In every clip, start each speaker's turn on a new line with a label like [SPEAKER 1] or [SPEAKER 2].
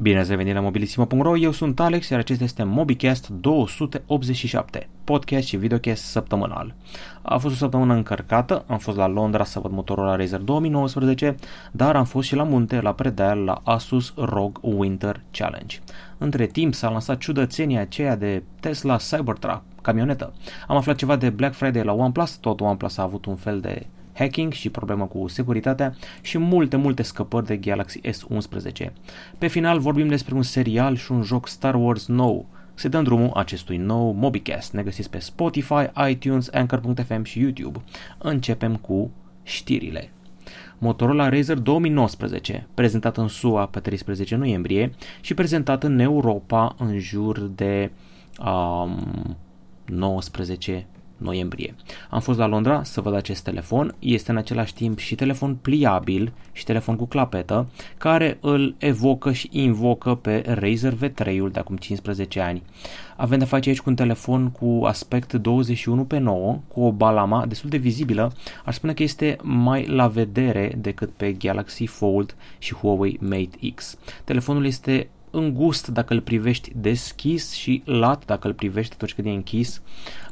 [SPEAKER 1] Bine ați revenit la mobilisimo.ro, eu sunt Alex, iar acesta este MobiCast 287, podcast și videocast săptămânal. A fost o săptămână încărcată, am fost la Londra să văd Motorola Razer 2019, dar am fost și la munte, la Predeal, la Asus ROG Winter Challenge. Între timp s-a lansat ciudățenia aceea de Tesla Cybertruck, camionetă. Am aflat ceva de Black Friday la OnePlus, tot OnePlus a avut un fel de hacking și problemă cu securitatea și multe, multe scăpări de Galaxy S11. Pe final vorbim despre un serial și un joc Star Wars nou. Se dăm drumul acestui nou MobiCast. Ne găsiți pe Spotify, iTunes, Anchor.fm și YouTube. Începem cu știrile. Motorola Razer 2019, prezentat în SUA pe 13 noiembrie și prezentat în Europa în jur de um, 19 noiembrie. Am fost la Londra să văd acest telefon, este în același timp și telefon pliabil și telefon cu clapetă, care îl evocă și invocă pe Razer V3-ul de acum 15 ani. Avem de face aici cu un telefon cu aspect 21 pe 9, cu o balama destul de vizibilă, aș spune că este mai la vedere decât pe Galaxy Fold și Huawei Mate X. Telefonul este îngust dacă îl privești deschis și lat dacă îl privești atunci când e închis.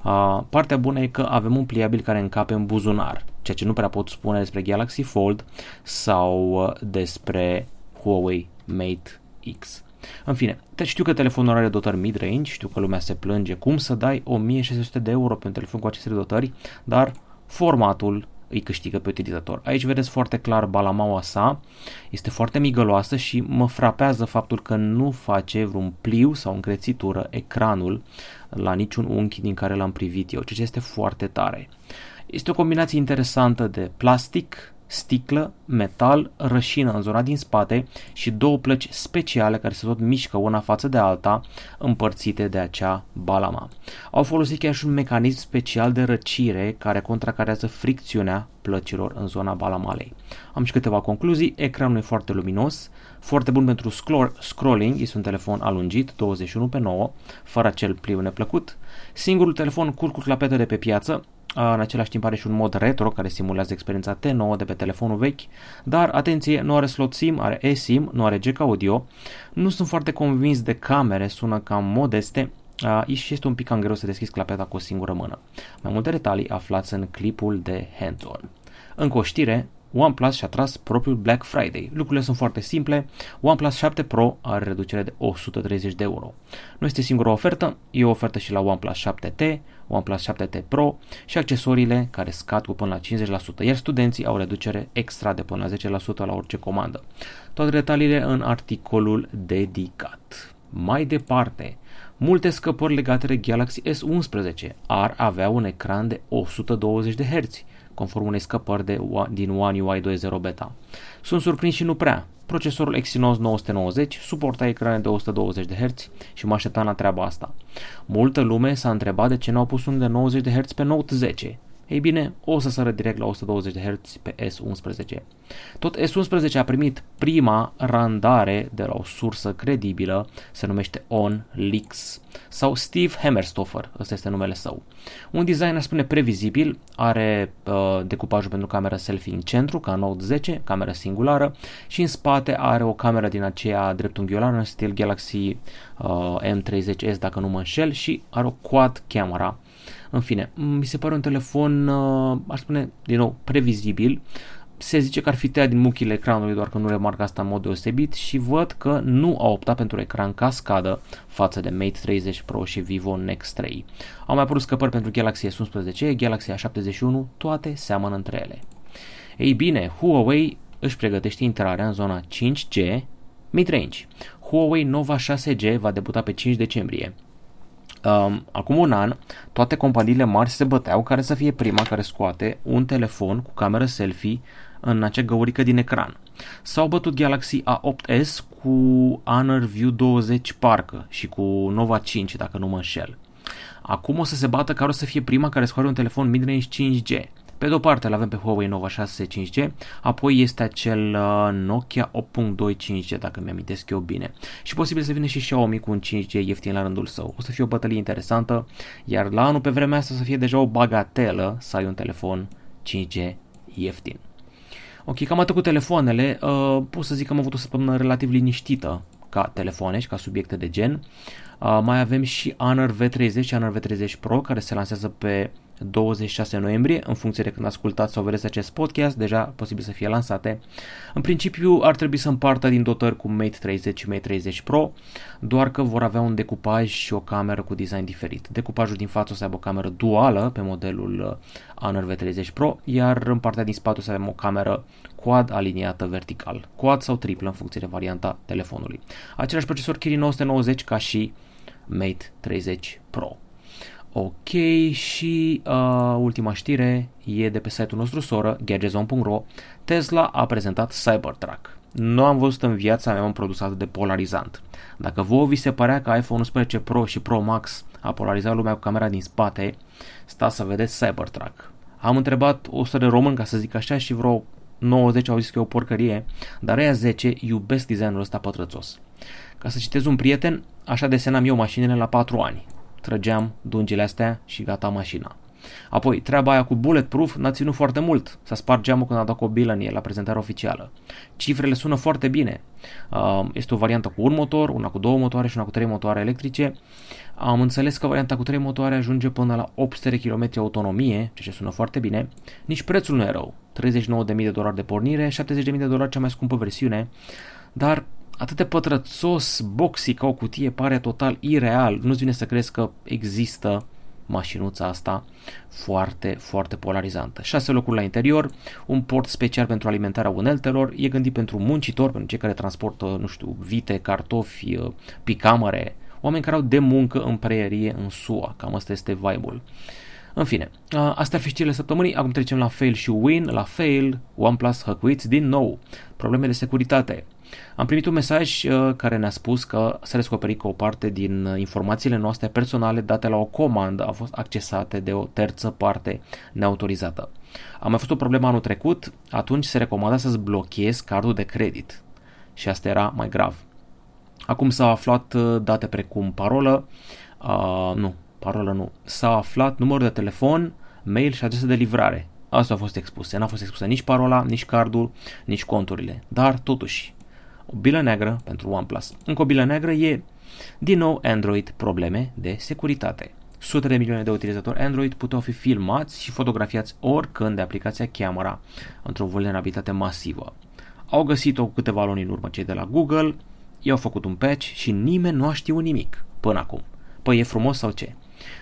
[SPEAKER 1] Uh, partea bună e că avem un pliabil care încape în buzunar, ceea ce nu prea pot spune despre Galaxy Fold sau uh, despre Huawei Mate X. În fine, deci știu că telefonul are dotări mid-range, știu că lumea se plânge cum să dai 1600 de euro pe un telefon cu aceste dotări, dar formatul îi câștigă pe utilizator. Aici vedeți foarte clar balamaua sa, este foarte migăloasă și mă frapează faptul că nu face vreun pliu sau încrețitură ecranul la niciun unchi din care l-am privit eu, ceea ce este foarte tare. Este o combinație interesantă de plastic, sticlă, metal, rășină în zona din spate și două plăci speciale care se tot mișcă una față de alta, împărțite de acea balama. Au folosit chiar și un mecanism special de răcire care contracarează fricțiunea plăcilor în zona balamalei. Am și câteva concluzii, ecranul e foarte luminos, foarte bun pentru scrolling, este un telefon alungit, 21 pe 9, fără acel pliu neplăcut. Singurul telefon curc cu clapete de pe piață, în același timp are și un mod retro care simulează experiența T9 de pe telefonul vechi, dar atenție, nu are slot SIM, are eSIM, nu are jack audio. Nu sunt foarte convins de camere, sună cam modeste, Uh, și este un pic cam greu să deschizi clapeta cu o singură mână. Mai multe detalii aflați în clipul de hands-on. Încă o știre, OnePlus și-a tras propriul Black Friday. Lucrurile sunt foarte simple. OnePlus 7 Pro are reducere de 130 de euro. Nu este singura ofertă, e o ofertă și la OnePlus 7T, OnePlus 7T Pro și accesoriile care scad cu până la 50%, iar studenții au reducere extra de până la 10% la orice comandă. Toate detaliile în articolul dedicat. Mai departe, multe scăpări legate de Galaxy S11 ar avea un ecran de 120 de Hz conform unei scăpări de, din One UI 2.0 beta. Sunt surprins și nu prea. Procesorul Exynos 990 suporta ecrane de 120 de Hz și mă așteptam la treaba asta. Multă lume s-a întrebat de ce nu au pus unul de 90 de Hz pe Note 10, ei bine, o să sără direct la 120 de Hz pe S11. Tot S11 a primit prima randare de la o sursă credibilă, se numește OnLeaks sau Steve Hammerstoffer, ăsta este numele său. Un design, aș spune, previzibil, are uh, decupajul pentru camera selfie în centru, ca Note 10, cameră singulară, și în spate are o cameră din aceea dreptunghiulară în stil Galaxy uh, M30s, dacă nu mă înșel, și are o quad camera în fine, mi se pare un telefon, uh, aș spune, din nou, previzibil. Se zice că ar fi tăiat din muchile ecranului, doar că nu remarc asta în mod deosebit și văd că nu a optat pentru ecran cascadă față de Mate 30 Pro și Vivo Nex 3. Au mai apărut scăpări pentru Galaxy S11, Galaxy A71, toate seamănă între ele. Ei bine, Huawei își pregătește intrarea în zona 5G mid-range. Huawei Nova 6G va debuta pe 5 decembrie. Um, acum un an, toate companiile mari se băteau care să fie prima care scoate un telefon cu cameră selfie în acea găurică din ecran. S-au bătut Galaxy A8s cu Honor View 20 parcă și cu Nova 5 dacă nu mă înșel. Acum o să se bată care o să fie prima care scoate un telefon mid-range 5G. Pe de o parte îl avem pe Huawei Nova 6 5G, apoi este acel uh, Nokia 8.2 5G, dacă mi-amintesc eu bine. Și posibil să vină și Xiaomi cu un 5G ieftin la rândul său. O să fie o bătălie interesantă, iar la anul pe vremea asta să fie deja o bagatelă să ai un telefon 5G ieftin. Ok, cam atât cu telefoanele. Uh, pot să zic că am avut o săptămână relativ liniștită ca telefoane și ca subiecte de gen. Uh, mai avem și Honor V30 și Honor V30 Pro care se lansează pe 26 noiembrie, în funcție de când ascultați sau vedeți acest podcast, deja posibil să fie lansate. În principiu ar trebui să împartă din dotări cu Mate 30 și Mate 30 Pro, doar că vor avea un decupaj și o cameră cu design diferit. Decupajul din față o să aibă o cameră duală pe modelul uh, Honor V30 Pro, iar în partea din spate o să avem o cameră quad aliniată vertical, quad sau triplă în funcție de varianta telefonului. Același procesor Kirin 990 ca și Mate 30 Pro. Ok, și uh, ultima știre e de pe site-ul nostru soră, gadgetzone.ro. Tesla a prezentat Cybertruck. Nu am văzut în viața mea un produs atât de polarizant. Dacă vouă vi se părea că iPhone 11 Pro și Pro Max a polarizat lumea cu camera din spate, stați să vedeți Cybertruck. Am întrebat 100 de români, ca să zic așa, și vreo 90 au zis că e o porcărie, dar aia 10 iubesc designul ăsta pătrățos. Ca să citez un prieten, așa desenam eu mașinile la 4 ani trăgeam dungile astea și gata mașina. Apoi, treaba aia cu bulletproof n-a ținut foarte mult. S-a spart geamul când a dat cu o bilă în el la prezentarea oficială. Cifrele sună foarte bine. Uh, este o variantă cu un motor, una cu două motoare și una cu trei motoare electrice. Am înțeles că varianta cu trei motoare ajunge până la 800 de km autonomie, ceea ce sună foarte bine. Nici prețul nu e rău. 39.000 de dolari de pornire, 70.000 de dolari cea mai scumpă versiune. Dar atât de pătrățos, boxy ca o cutie, pare total ireal. Nu-ți vine să crezi că există mașinuța asta foarte, foarte polarizantă. 6 locuri la interior, un port special pentru alimentarea uneltelor, e gândit pentru muncitori, pentru cei care transportă, nu știu, vite, cartofi, uh, picamere, oameni care au de muncă în preierie în SUA, cam asta este vibe-ul. În fine, uh, astea ar fi știrile săptămânii, acum trecem la fail și win. La fail, OnePlus hăcuiți din nou. Probleme de securitate. Am primit un mesaj uh, care ne-a spus că s-a descoperit că o parte din uh, informațiile noastre personale date la o comandă au fost accesate de o terță parte neautorizată. A mai fost o problemă anul trecut, atunci se recomanda să-ți blochezi cardul de credit și asta era mai grav. Acum s-au aflat uh, date precum parolă, uh, nu, parolă nu, s-a aflat numărul de telefon, mail și adresă de livrare. Asta a fost expuse. N-a fost expusă nici parola, nici cardul, nici conturile. Dar totuși, o bilă neagră pentru OnePlus. Încă o bilă neagră e, din nou, Android probleme de securitate. Sute de milioane de utilizatori Android puteau fi filmați și fotografiați oricând de aplicația Camera într-o vulnerabilitate masivă. Au găsit-o cu câteva luni în urmă cei de la Google, i-au făcut un patch și nimeni nu a știut nimic până acum. Păi e frumos sau ce?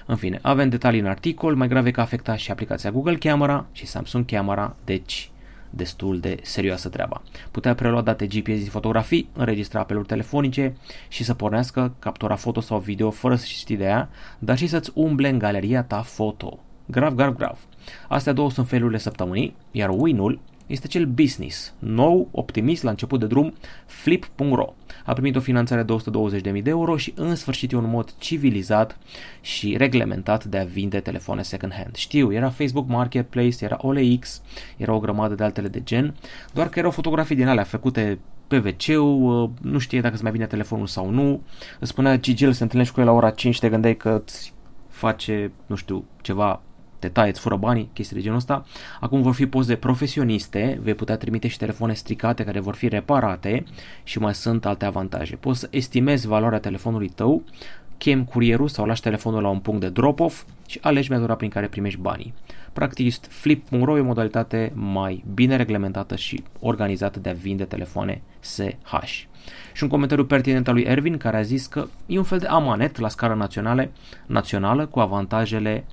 [SPEAKER 1] În fine, avem detalii în articol, mai grave că afecta și aplicația Google Camera și Samsung Camera, deci destul de serioasă treaba. Putea prelua date GPS din fotografii, înregistra apeluri telefonice și să pornească, captura foto sau video fără să știi de ea, dar și să-ți umble în galeria ta foto. Grav, grav, grav. Astea două sunt felurile săptămânii, iar win-ul este cel business, nou, optimist la început de drum, flip.ro. A primit o finanțare de 120.000 de euro și în sfârșit e un mod civilizat și reglementat de a vinde telefoane second-hand. Știu, era Facebook Marketplace, era OLX, era o grămadă de altele de gen, doar că erau fotografii din alea făcute pe wc uh, nu știe dacă îți mai vine telefonul sau nu, îți spunea Gigel să întâlnești cu el la ora 5, te gândeai că îți face, nu știu, ceva te taie, îți fură banii, chestii de genul ăsta. Acum vor fi poze profesioniste, vei putea trimite și telefoane stricate care vor fi reparate și mai sunt alte avantaje. Poți să estimezi valoarea telefonului tău, chem curierul sau lași telefonul la un punct de drop-off și alegi metoda prin care primești banii. Practic, Flip.ro e o modalitate mai bine reglementată și organizată de a vinde telefoane SH. Și un comentariu pertinent al lui Ervin care a zis că e un fel de amanet la scară națională, națională cu avantajele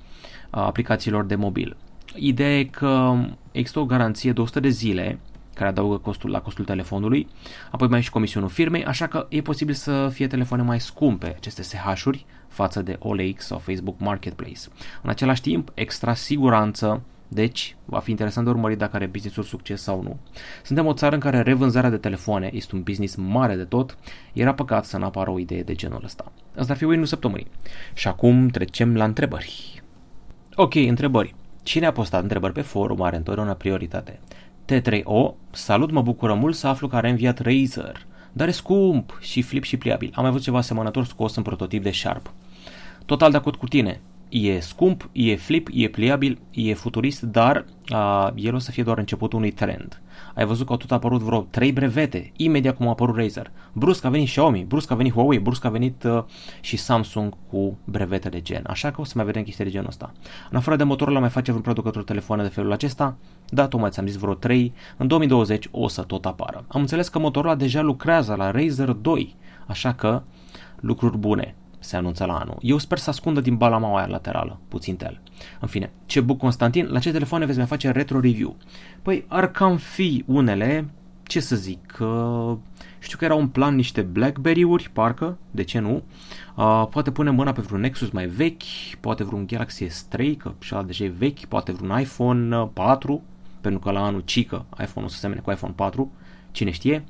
[SPEAKER 1] aplicațiilor de mobil. Ideea e că există o garanție de 100 de zile care adaugă costul la costul telefonului, apoi mai e și comisionul firmei, așa că e posibil să fie telefoane mai scumpe aceste SH-uri față de OLX sau Facebook Marketplace. În același timp, extra siguranță, deci va fi interesant de urmărit dacă are business-ul succes sau nu. Suntem o țară în care revânzarea de telefoane este un business mare de tot, era păcat să nu apară o idee de genul ăsta. Asta ar fi win săptămânii. Și acum trecem la întrebări. Ok, întrebări. Cine a postat întrebări pe forum are întotdeauna prioritate. T3O, salut, mă bucură mult să aflu că are înviat Razer, dar e scump și flip și pliabil. Am mai văzut ceva asemănător scos în prototip de Sharp. Total de acord cu tine. E scump, e flip, e pliabil, e futurist, dar uh, el o să fie doar începutul unui trend. Ai văzut că au tot apărut vreo 3 brevete, imediat cum a apărut Razer. Brusc a venit Xiaomi, brusc a venit Huawei, brusc a venit uh, și Samsung cu brevete de gen. Așa că o să mai vedem chestii de genul ăsta. În afară de motorul mai face vreun producător telefoane de felul acesta? Da, tocmai ți-am zis vreo 3. În 2020 o să tot apară. Am înțeles că Motorola deja lucrează la Razer 2, așa că lucruri bune se anunță la anul. Eu sper să ascundă din balama aia laterală, puțin tel. În fine, ce buc Constantin, la ce telefoane veți mai face retro review? Păi ar cam fi unele, ce să zic, uh, știu că era un plan niște Blackberry-uri, parcă, de ce nu? Uh, poate pune mâna pe vreun Nexus mai vechi, poate vreun Galaxy S3, că și ăla deja e vechi, poate vreun iPhone 4, pentru că la anul cică iPhone-ul să semene cu iPhone 4, cine știe.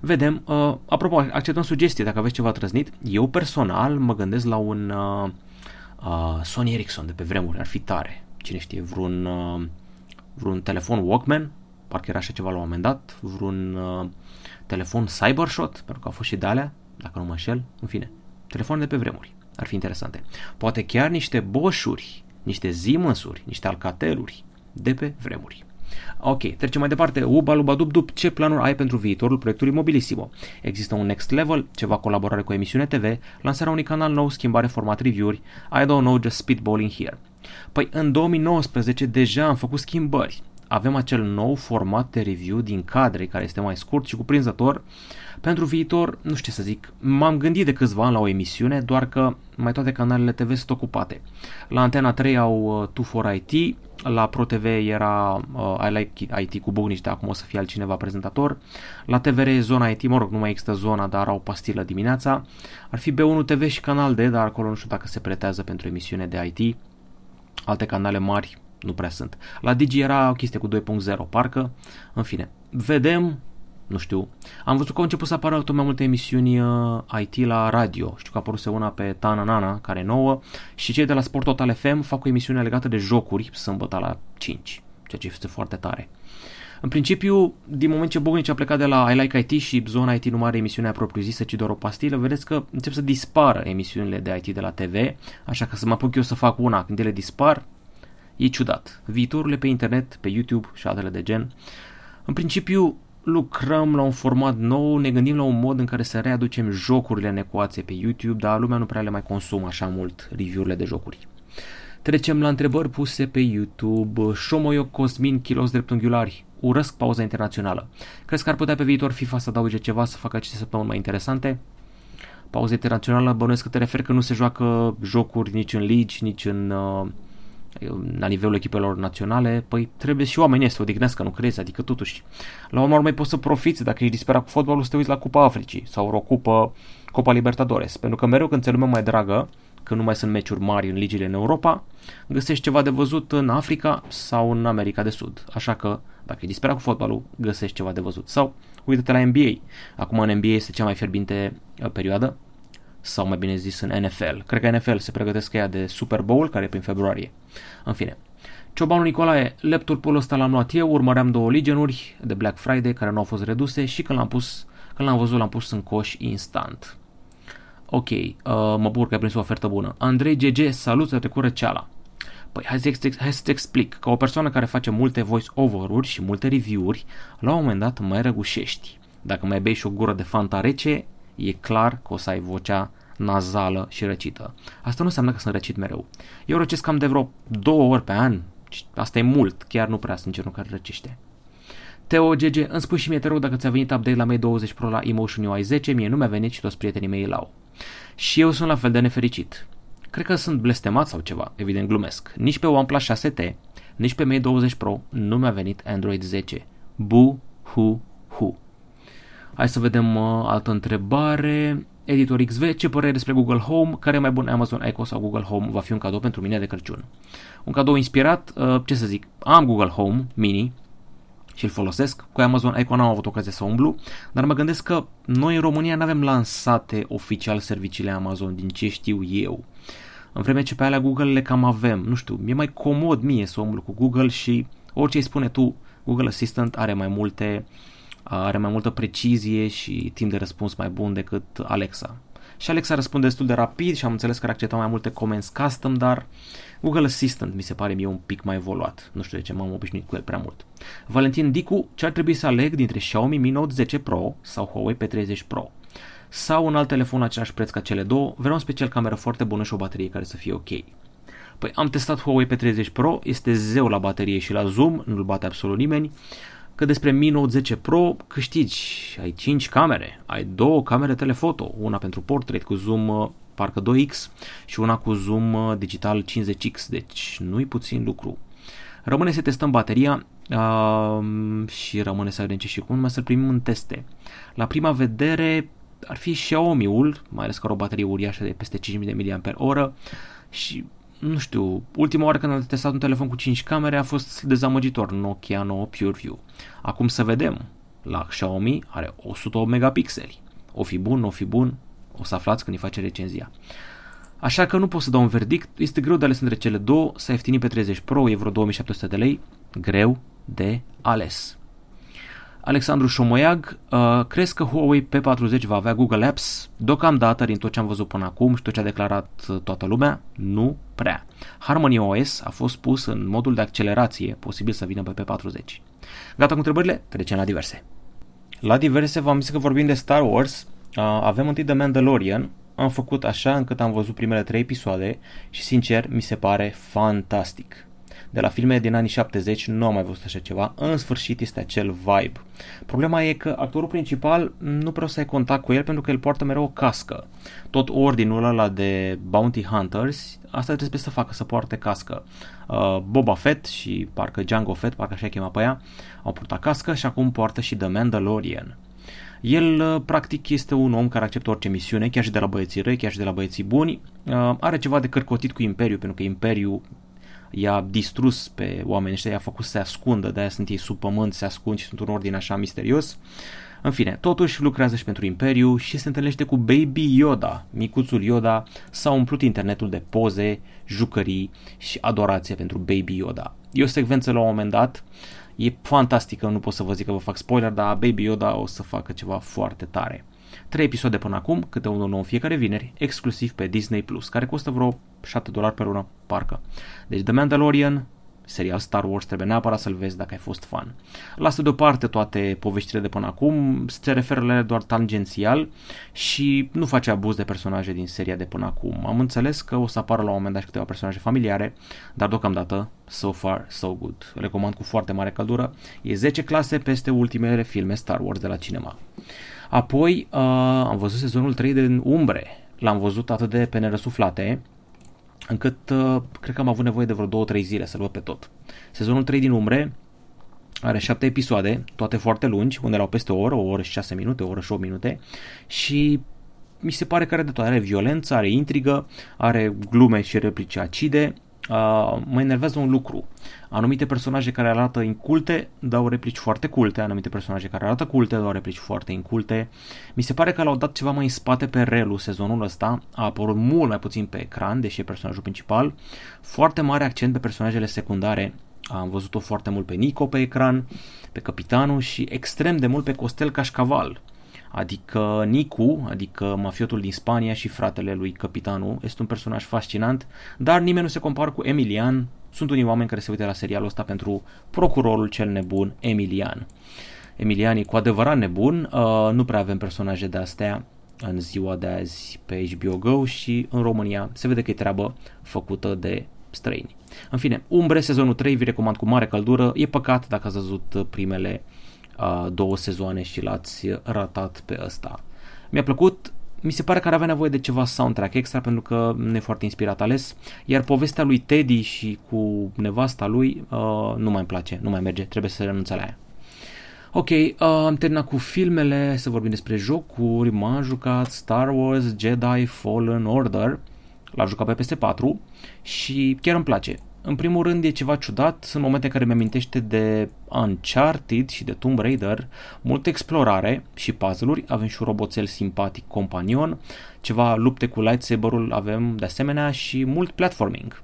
[SPEAKER 1] Vedem, uh, apropo, acceptăm sugestii dacă aveți ceva trăznit. Eu personal mă gândesc la un uh, uh, Sony Ericsson de pe vremuri, ar fi tare. Cine știe, vreun, uh, vreun telefon Walkman, parcă era așa ceva la un moment dat, vreun uh, telefon Cybershot, pentru că a fost și de alea, dacă nu mă înșel, în fine, telefoane de pe vremuri, ar fi interesante. Poate chiar niște boșuri, niște Siemens-uri, niște Alcateluri de pe vremuri. Ok, trecem mai departe. Uba, luba, dub, dub, ce planuri ai pentru viitorul proiectului Mobilissimo? Există un next level, ceva colaborare cu emisiune TV, lansarea unui canal nou, schimbare format review-uri, I don't know, just spitballing here. Păi în 2019 deja am făcut schimbări. Avem acel nou format de review din cadre care este mai scurt și cuprinzător. Pentru viitor, nu știu ce să zic, m-am gândit de câțiva ani la o emisiune, doar că mai toate canalele TV sunt ocupate. La Antena 3 au uh, 2 for IT, la ProTV era uh, I Like IT cu Bognici, de acum o să fie altcineva prezentator. La TVR zona IT, mă rog, nu mai există zona, dar au pastilă dimineața. Ar fi B1 TV și Canal D, dar acolo nu știu dacă se pretează pentru emisiune de IT. Alte canale mari nu prea sunt. La Digi era o chestie cu 2.0, parcă. În fine, vedem, nu știu. Am văzut că au început să apară tot mai multe emisiuni uh, IT la radio. Știu că a apărut una pe Tana Nana, care e nouă, și cei de la Sport Total FM fac o emisiune legată de jocuri sâmbătă la 5, ceea ce este foarte tare. În principiu, din moment ce Bognici a plecat de la I Like IT și zona IT nu are emisiunea propriu-zisă, ci doar o pastilă, vedeți că încep să dispară emisiunile de IT de la TV, așa că să mă apuc eu să fac una când ele dispar, e ciudat. Viitorurile pe internet, pe YouTube și altele de gen. În principiu, lucrăm la un format nou, ne gândim la un mod în care să readucem jocurile în ecuație pe YouTube, dar lumea nu prea le mai consumă așa mult review-urile de jocuri. Trecem la întrebări puse pe YouTube. Shomoyo Cosmin Kilos dreptunghiulari. Urăsc pauza internațională. Crezi că ar putea pe viitor FIFA să adauge ceva să facă aceste săptămâni mai interesante? Pauza internațională bănuiesc că te referi că nu se joacă jocuri nici în ligi, nici în uh, la nivelul echipelor naționale, păi trebuie și oamenii să se odihnească, nu crezi? Adică totuși, la urmă mai poți să profiți dacă ești disperat cu fotbalul să te uiți la Cupa Africii sau o cupă, Copa Libertadores. Pentru că mereu când ți lumea mai dragă, când nu mai sunt meciuri mari în ligile în Europa, găsești ceva de văzut în Africa sau în America de Sud. Așa că, dacă e disperat cu fotbalul, găsești ceva de văzut. Sau, uite-te la NBA. Acum în NBA este cea mai fierbinte uh, perioadă, sau mai bine zis în NFL. Cred că NFL se pregătesc ea de Super Bowl, care e prin februarie. În fine. Ciobanu Nicolae, laptopul ăsta l-am luat eu, urmăream două Legionuri de Black Friday care nu au fost reduse și când l-am pus, când l-am văzut l-am pus în coș instant. Ok, uh, mă bucur că ai prins o ofertă bună. Andrei GG, salut, să te cură ceala. Păi hai să, hai să te explic. Ca o persoană care face multe voice-over-uri și multe review-uri, la un moment dat mai răgușești. Dacă mai bei și o gură de fanta rece, e clar că o să ai vocea nazală și răcită. Asta nu înseamnă că sunt răcit mereu. Eu răcesc cam de vreo două ori pe an. Asta e mult, chiar nu prea sunt genul care răcește. Teo GG, îmi spui și mie, te rog, dacă ți-a venit update la Mate 20 Pro la Emotion UI 10, mie nu mi-a venit și toți prietenii mei l-au. Și eu sunt la fel de nefericit. Cred că sunt blestemat sau ceva, evident glumesc. Nici pe OnePlus 6T, nici pe Mate 20 Pro nu mi-a venit Android 10. Bu, hu, hu. Hai să vedem uh, altă întrebare. Editor XV, ce părere despre Google Home, care e mai bun Amazon Echo sau Google Home, va fi un cadou pentru mine de Crăciun. Un cadou inspirat, uh, ce să zic, am Google Home Mini și îl folosesc, cu Amazon Echo n-am avut ocazia să umblu, dar mă gândesc că noi în România nu avem lansate oficial serviciile Amazon, din ce știu eu. În vreme ce pe alea Google le cam avem, nu știu, mi-e mai comod mie să umblu cu Google și orice îi spune tu, Google Assistant are mai multe uh, are mai multă precizie și timp de răspuns mai bun decât Alexa. și Alexa răspunde destul de rapid și am înțeles că ar accepta mai multe comments custom, dar Google Assistant mi se pare mie un pic mai evoluat. Nu știu de ce m-am obișnuit cu el prea mult. Valentin Dicu, ce ar trebui să aleg dintre Xiaomi Mi Note 10 Pro sau Huawei P30 Pro? Sau un alt telefon același preț ca cele două, vreau în special cameră foarte bună și o baterie care să fie ok. Păi am testat Huawei P30 Pro, este zeu la baterie și la zoom, nu-l bate absolut nimeni că despre Mi Note 10 Pro câștigi, ai 5 camere, ai două camere telefoto, una pentru portrait cu zoom uh, parcă 2x și una cu zoom uh, digital 50x, deci nu-i puțin lucru. Rămâne să testăm bateria uh, și rămâne să vedem ce și cum, mai să-l primim în teste. La prima vedere ar fi Xiaomi-ul, mai ales că are o baterie uriașă de peste 5000 mAh și nu știu, ultima oară când am testat un telefon cu 5 camere a fost dezamăgitor, Nokia 9 PureView. Acum să vedem, la Xiaomi are 108 megapixeli. O fi bun, o fi bun, o să aflați când îi face recenzia. Așa că nu pot să dau un verdict, este greu de ales între cele două, s-a ieftinit pe 30 Pro, e vreo 2700 de lei, greu de ales. Alexandru Șomoiag, uh, crezi că Huawei P40 va avea Google Apps? Deocamdată, din tot ce am văzut până acum și tot ce a declarat uh, toată lumea, nu prea. Harmony OS a fost pus în modul de accelerație, posibil să vină pe P40. Gata cu întrebările? Trecem la diverse. La diverse v-am zis că vorbim de Star Wars. Uh, avem întâi The Mandalorian. Am făcut așa încât am văzut primele trei episoade și sincer mi se pare fantastic de la filme din anii 70 nu am mai văzut așa ceva, în sfârșit este acel vibe. Problema e că actorul principal nu prea să ai contact cu el pentru că el poartă mereu o cască. Tot ordinul ăla de Bounty Hunters, asta trebuie să facă, să poarte cască. Uh, Boba Fett și parcă Django Fett, parcă așa chema pe ea, au purtat cască și acum poartă și The Mandalorian. El, uh, practic, este un om care acceptă orice misiune, chiar și de la băieții răi, chiar și de la băieții buni. Uh, are ceva de cărcotit cu Imperiul, pentru că Imperiul i-a distrus pe oamenii ăștia, i-a făcut să se ascundă, de-aia sunt ei sub pământ, se ascund și sunt un ordine așa misterios. În fine, totuși lucrează și pentru Imperiu și se întâlnește cu Baby Yoda. Micuțul Yoda s-a umplut internetul de poze, jucării și adorație pentru Baby Yoda. E o secvență la un moment dat, e fantastică, nu pot să vă zic că vă fac spoiler, dar Baby Yoda o să facă ceva foarte tare. Trei episoade până acum, câte unul nou fiecare vineri, exclusiv pe Disney+, Plus, care costă vreo 7 dolari pe lună, parcă. Deci The Mandalorian, serial Star Wars, trebuie neapărat să-l vezi dacă ai fost fan. Lasă deoparte toate poveștile de până acum, se referă la ele doar tangențial și nu face abuz de personaje din seria de până acum. Am înțeles că o să apară la un moment dat și câteva personaje familiare, dar deocamdată, so far, so good. Recomand cu foarte mare căldură. E 10 clase peste ultimele filme Star Wars de la cinema. Apoi uh, am văzut sezonul 3 din Umbre. L-am văzut atât de pe nerăsuflate, încât uh, cred că am avut nevoie de vreo 2-3 zile să-l văd pe tot. Sezonul 3 din Umbre are 7 episoade, toate foarte lungi, unde erau peste o oră, o oră și 6 minute, o oră și 8 minute și mi se pare că are de toate. Are violență, are intrigă, are glume și replici acide, uh, mă enervează un lucru. Anumite personaje care arată inculte dau replici foarte culte, anumite personaje care arată culte dau replici foarte inculte. Mi se pare că l-au dat ceva mai în spate pe Relu sezonul ăsta, a apărut mult mai puțin pe ecran, deși e personajul principal. Foarte mare accent pe personajele secundare, am văzut-o foarte mult pe Nico pe ecran, pe Capitanul și extrem de mult pe Costel Cașcaval adică Nicu, adică mafiotul din Spania și fratele lui Capitanu, este un personaj fascinant, dar nimeni nu se compară cu Emilian. Sunt unii oameni care se uită la serialul ăsta pentru procurorul cel nebun Emilian. Emilian e cu adevărat nebun, uh, nu prea avem personaje de astea în ziua de azi pe HBO Go și în România se vede că e treabă făcută de străini. În fine, Umbre, sezonul 3, vi recomand cu mare căldură. E păcat dacă ați văzut primele uh, două sezoane și l-ați ratat pe ăsta. Mi-a plăcut, mi se pare că ar avea nevoie de ceva soundtrack extra pentru că nu e foarte inspirat ales, iar povestea lui Teddy și cu nevasta lui uh, nu mai îmi place, nu mai merge, trebuie să renunț la ea. Ok, uh, am terminat cu filmele, să vorbim despre jocuri, m-am jucat Star Wars Jedi Fallen Order, l-am jucat pe PS4 și chiar îmi place. În primul rând e ceva ciudat, sunt momente în care mi amintește de Uncharted și de Tomb Raider, multă explorare și puzzle-uri, avem și un roboțel simpatic companion, ceva lupte cu lightsaber-ul avem de asemenea și mult platforming.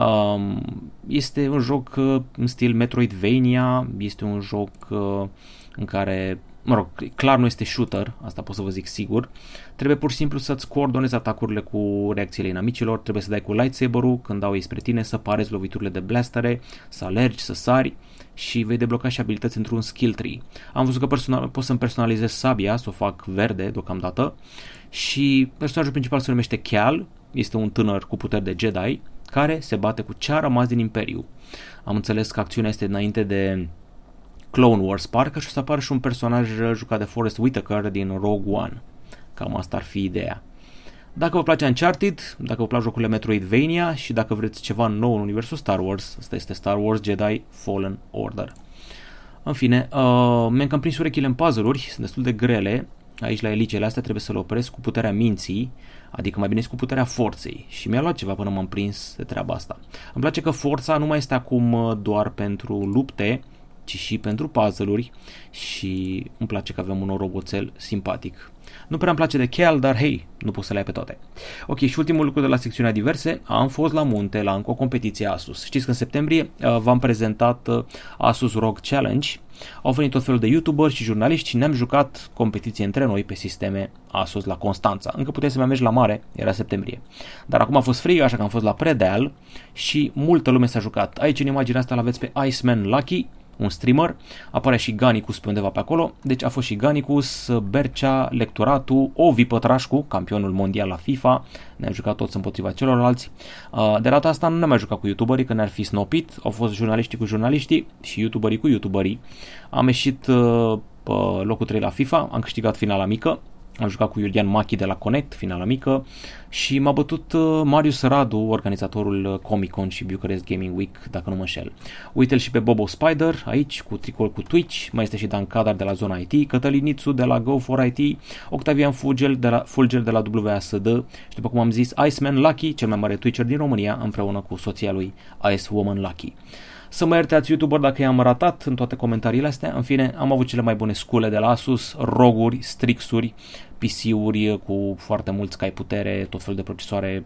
[SPEAKER 1] Um, este un joc uh, în stil Metroidvania, este un joc uh, în care mă rog, clar nu este shooter, asta pot să vă zic sigur. Trebuie pur și simplu să-ți coordonezi atacurile cu reacțiile inamicilor, trebuie să dai cu lightsaber-ul când dau ei spre tine, să parezi loviturile de blastere, să alergi, să sari și vei debloca și abilități într-un skill tree. Am văzut că personal, pot să-mi personalizez sabia, să o fac verde deocamdată și personajul principal se numește Cal, este un tânăr cu puteri de Jedi care se bate cu ce a rămas din Imperiu. Am înțeles că acțiunea este înainte de Clone Wars, parcă și o să apară și un personaj jucat de Forrest Whitaker din Rogue One. Cam asta ar fi ideea. Dacă vă place Uncharted, dacă vă plac jocurile Metroidvania și dacă vreți ceva nou în universul Star Wars, asta este Star Wars Jedi Fallen Order. În fine, uh, mi-am cam prins urechile în puzzle-uri, sunt destul de grele. Aici la elicele astea trebuie să le opresc cu puterea minții, adică mai bine cu puterea forței. Și mi-a luat ceva până m-am prins de treaba asta. Îmi place că forța nu mai este acum uh, doar pentru lupte, ci și pentru puzzle-uri și îmi place că avem un roboțel simpatic. Nu prea îmi place de Cal, dar hei, nu pot să le ai pe toate. Ok, și ultimul lucru de la secțiunea diverse, am fost la munte la încă o competiție Asus. Știți că în septembrie uh, v-am prezentat uh, Asus ROG Challenge, au venit tot felul de youtuberi și jurnaliști și ne-am jucat competiție între noi pe sisteme Asus la Constanța. Încă puteai să mai mergi la mare, era septembrie. Dar acum a fost frig, așa că am fost la Predeal și multă lume s-a jucat. Aici în imaginea asta l-aveți pe Iceman Lucky, un streamer, apare și Ganicus pe undeva pe acolo, deci a fost și Ganicus, Bercea, Lectoratu, Ovi Pătrașcu, campionul mondial la FIFA, ne-am jucat toți împotriva celorlalți. Uh, de data asta nu ne-am mai jucat cu youtuberii, că ne-ar fi snopit, au fost jurnaliștii cu jurnaliștii și youtuberii cu youtuberii. Am ieșit uh, pe locul 3 la FIFA, am câștigat finala mică, am jucat cu Iulian Machi de la Connect, finala mică, și m-a bătut uh, Marius Radu, organizatorul uh, Comic Con și Bucharest Gaming Week, dacă nu mă înșel. Uite-l și pe Bobo Spider, aici, cu tricol cu Twitch, mai este și Dan Cadar de la Zona IT, Cătălin Nițu de la Go for IT, Octavian Fulger de la, Fulger de la WASD și după cum am zis, Iceman Lucky, cel mai mare Twitcher din România, împreună cu soția lui Ice Woman Lucky. Să mă iertați YouTuber dacă i-am ratat în toate comentariile astea. În fine, am avut cele mai bune scule de la Asus, roguri, strixuri, PC-uri cu foarte mulți cai putere, tot fel de procesoare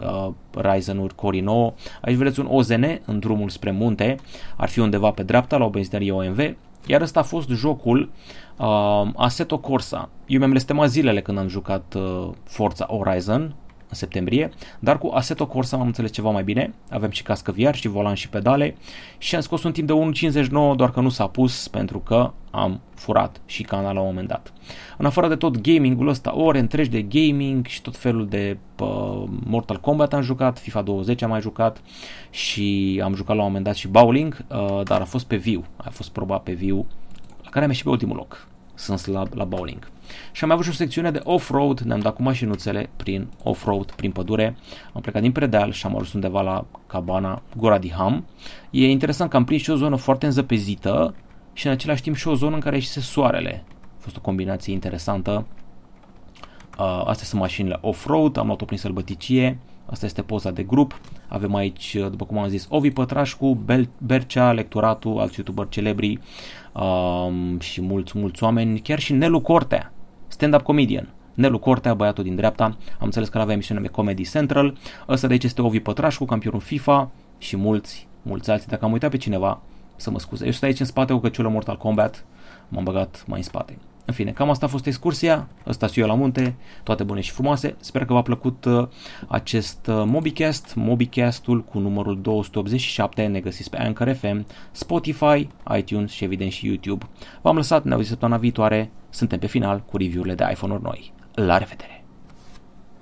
[SPEAKER 1] uh, Ryzen-uri Core 9. Aici vedeți un OZN în drumul spre munte, ar fi undeva pe dreapta la o benzinărie OMV, iar ăsta a fost jocul uh, Assetto Corsa. Eu mi-am blestemat zilele când am jucat uh, Forza Horizon, în septembrie, dar cu Assetto Corsa am înțeles ceva mai bine, avem și cască VR și volan și pedale și am scos un timp de 1.59 doar că nu s-a pus pentru că am furat și canal la un moment dat. În afară de tot gamingul ăsta, ore întregi de gaming și tot felul de uh, Mortal Kombat am jucat, FIFA 20 am mai jucat și am jucat la un moment dat și bowling, uh, dar a fost pe viu, a fost probat pe viu, la care am ieșit pe ultimul loc. Sunt slab la bowling. Și am avut și o secțiune de off-road, ne-am dat cu mașinuțele prin off-road, prin pădure. Am plecat din Predeal și am ajuns undeva la cabana Gora di Ham. E interesant că am prins și o zonă foarte înzăpezită și în același timp și o zonă în care ieșise soarele. A fost o combinație interesantă. Uh, astea sunt mașinile off-road, am luat-o prin sălbăticie. Asta este poza de grup. Avem aici, după cum am zis, Ovi Pătrașcu, Bel- Bercea, Lectoratul, alți youtuber celebri um, și mulți, mulți oameni, chiar și Nelu Cortea, stand-up comedian. Nelu Cortea, băiatul din dreapta, am înțeles că avea emisiune pe Comedy Central. Ăsta de aici este Ovi Pătrașcu, campionul FIFA și mulți, mulți alții. Dacă am uitat pe cineva, să mă scuze. Eu sunt aici în spate cu căciulă Mortal Kombat, m-am băgat mai în spate. În fine, cam asta a fost excursia, ăsta sunt eu la munte, toate bune și frumoase. Sper că v-a plăcut uh, acest uh, MobiCast, MobiCastul cu numărul 287, ne găsiți pe Anchor FM, Spotify, iTunes și evident și YouTube. V-am lăsat, ne auzim săptămâna viitoare, suntem pe final cu review-urile de iPhone-uri noi. La revedere!